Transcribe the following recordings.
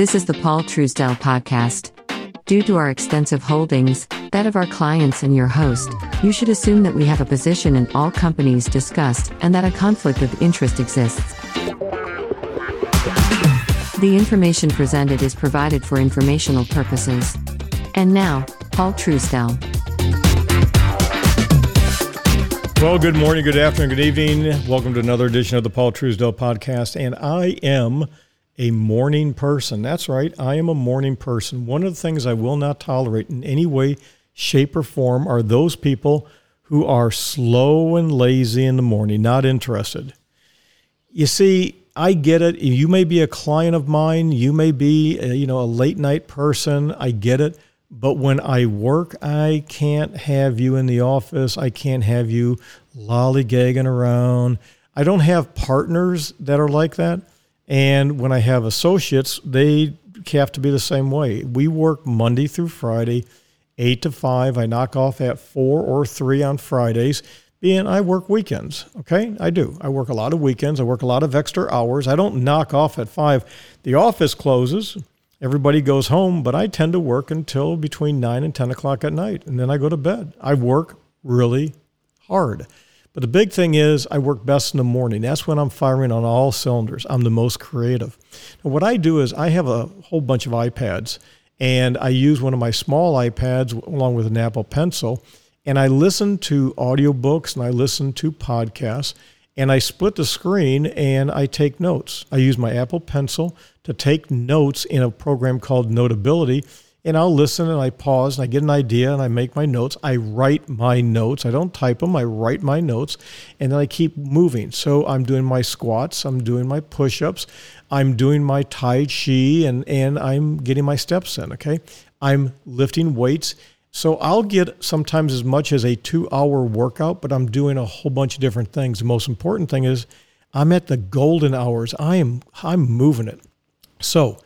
This is the Paul Truesdell podcast. Due to our extensive holdings, that of our clients and your host, you should assume that we have a position in all companies discussed and that a conflict of interest exists. The information presented is provided for informational purposes. And now, Paul Truesdell. Well, good morning, good afternoon, good evening. Welcome to another edition of the Paul Truesdell podcast. And I am a morning person. That's right, I am a morning person. One of the things I will not tolerate in any way, shape, or form are those people who are slow and lazy in the morning, not interested. You see, I get it. You may be a client of mine. You may be, a, you know, a late night person. I get it. But when I work, I can't have you in the office. I can't have you lollygagging around. I don't have partners that are like that. And when I have associates, they have to be the same way. We work Monday through Friday, 8 to 5. I knock off at 4 or 3 on Fridays. Being I work weekends, okay? I do. I work a lot of weekends. I work a lot of extra hours. I don't knock off at 5. The office closes everybody goes home, but I tend to work until between 9 and 10 o'clock at night, and then I go to bed. I work really hard. But the big thing is, I work best in the morning. That's when I'm firing on all cylinders. I'm the most creative. Now, what I do is, I have a whole bunch of iPads, and I use one of my small iPads along with an Apple Pencil, and I listen to audiobooks and I listen to podcasts and I split the screen and I take notes. I use my Apple Pencil to take notes in a program called Notability. And I'll listen and I pause and I get an idea and I make my notes. I write my notes. I don't type them, I write my notes and then I keep moving. So I'm doing my squats, I'm doing my push ups, I'm doing my Tai Chi, and, and I'm getting my steps in. Okay. I'm lifting weights so I'll get sometimes as much as a two hour workout, but I'm doing a whole bunch of different things. The most important thing is I'm at the golden hours. I am I'm moving it. So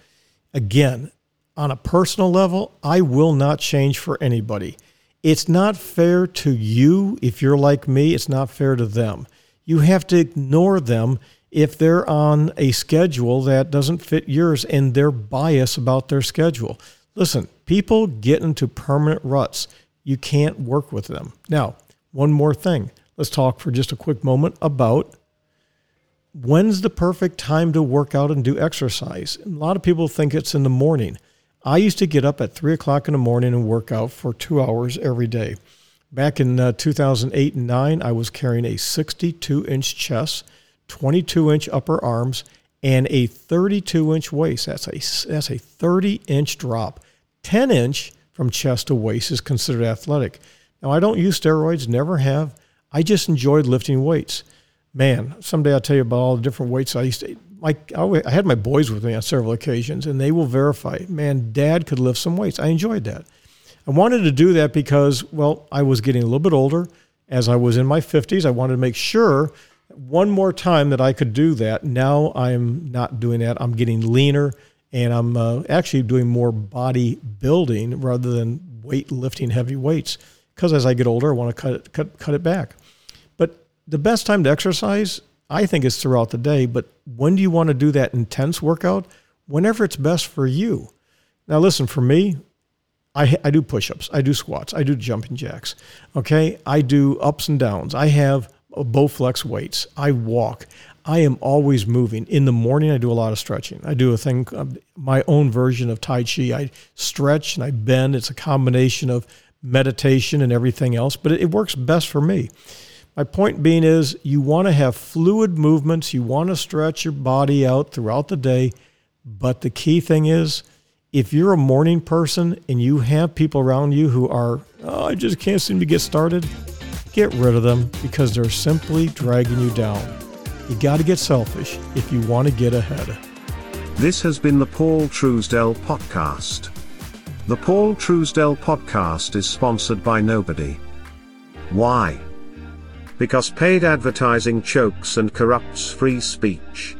again, on a personal level, I will not change for anybody. It's not fair to you if you're like me, it's not fair to them. You have to ignore them if they're on a schedule that doesn't fit yours and they're biased about their schedule. Listen, people get into permanent ruts. You can't work with them. Now, one more thing. Let's talk for just a quick moment about when's the perfect time to work out and do exercise. A lot of people think it's in the morning. I used to get up at three o'clock in the morning and work out for two hours every day. Back in uh, 2008 and 9, I was carrying a 62 inch chest, 22 inch upper arms, and a 32 inch waist. That's a, that's a 30 inch drop. 10 inch from chest to waist is considered athletic. Now, I don't use steroids, never have. I just enjoyed lifting weights. Man, someday I'll tell you about all the different weights I used to. My, I had my boys with me on several occasions, and they will verify. Man, Dad could lift some weights. I enjoyed that. I wanted to do that because, well, I was getting a little bit older. As I was in my 50s, I wanted to make sure one more time that I could do that. Now I'm not doing that. I'm getting leaner and I'm uh, actually doing more body building rather than weight lifting heavy weights because as I get older, I want to cut it, cut, cut it back. But the best time to exercise, I think, it's throughout the day. But when do you want to do that intense workout? Whenever it's best for you. Now, listen, for me, I, I do push ups, I do squats, I do jumping jacks. Okay. I do ups and downs. I have Bowflex weights. I walk. I am always moving. In the morning, I do a lot of stretching. I do a thing, um, my own version of Tai Chi. I stretch and I bend. It's a combination of meditation and everything else, but it works best for me. My point being is you want to have fluid movements, you want to stretch your body out throughout the day, but the key thing is if you're a morning person and you have people around you who are, oh, I just can't seem to get started, get rid of them because they're simply dragging you down. You got to get selfish if you want to get ahead. This has been the Paul Truesdell Podcast. The Paul Truesdell Podcast is sponsored by nobody. Why? Because paid advertising chokes and corrupts free speech.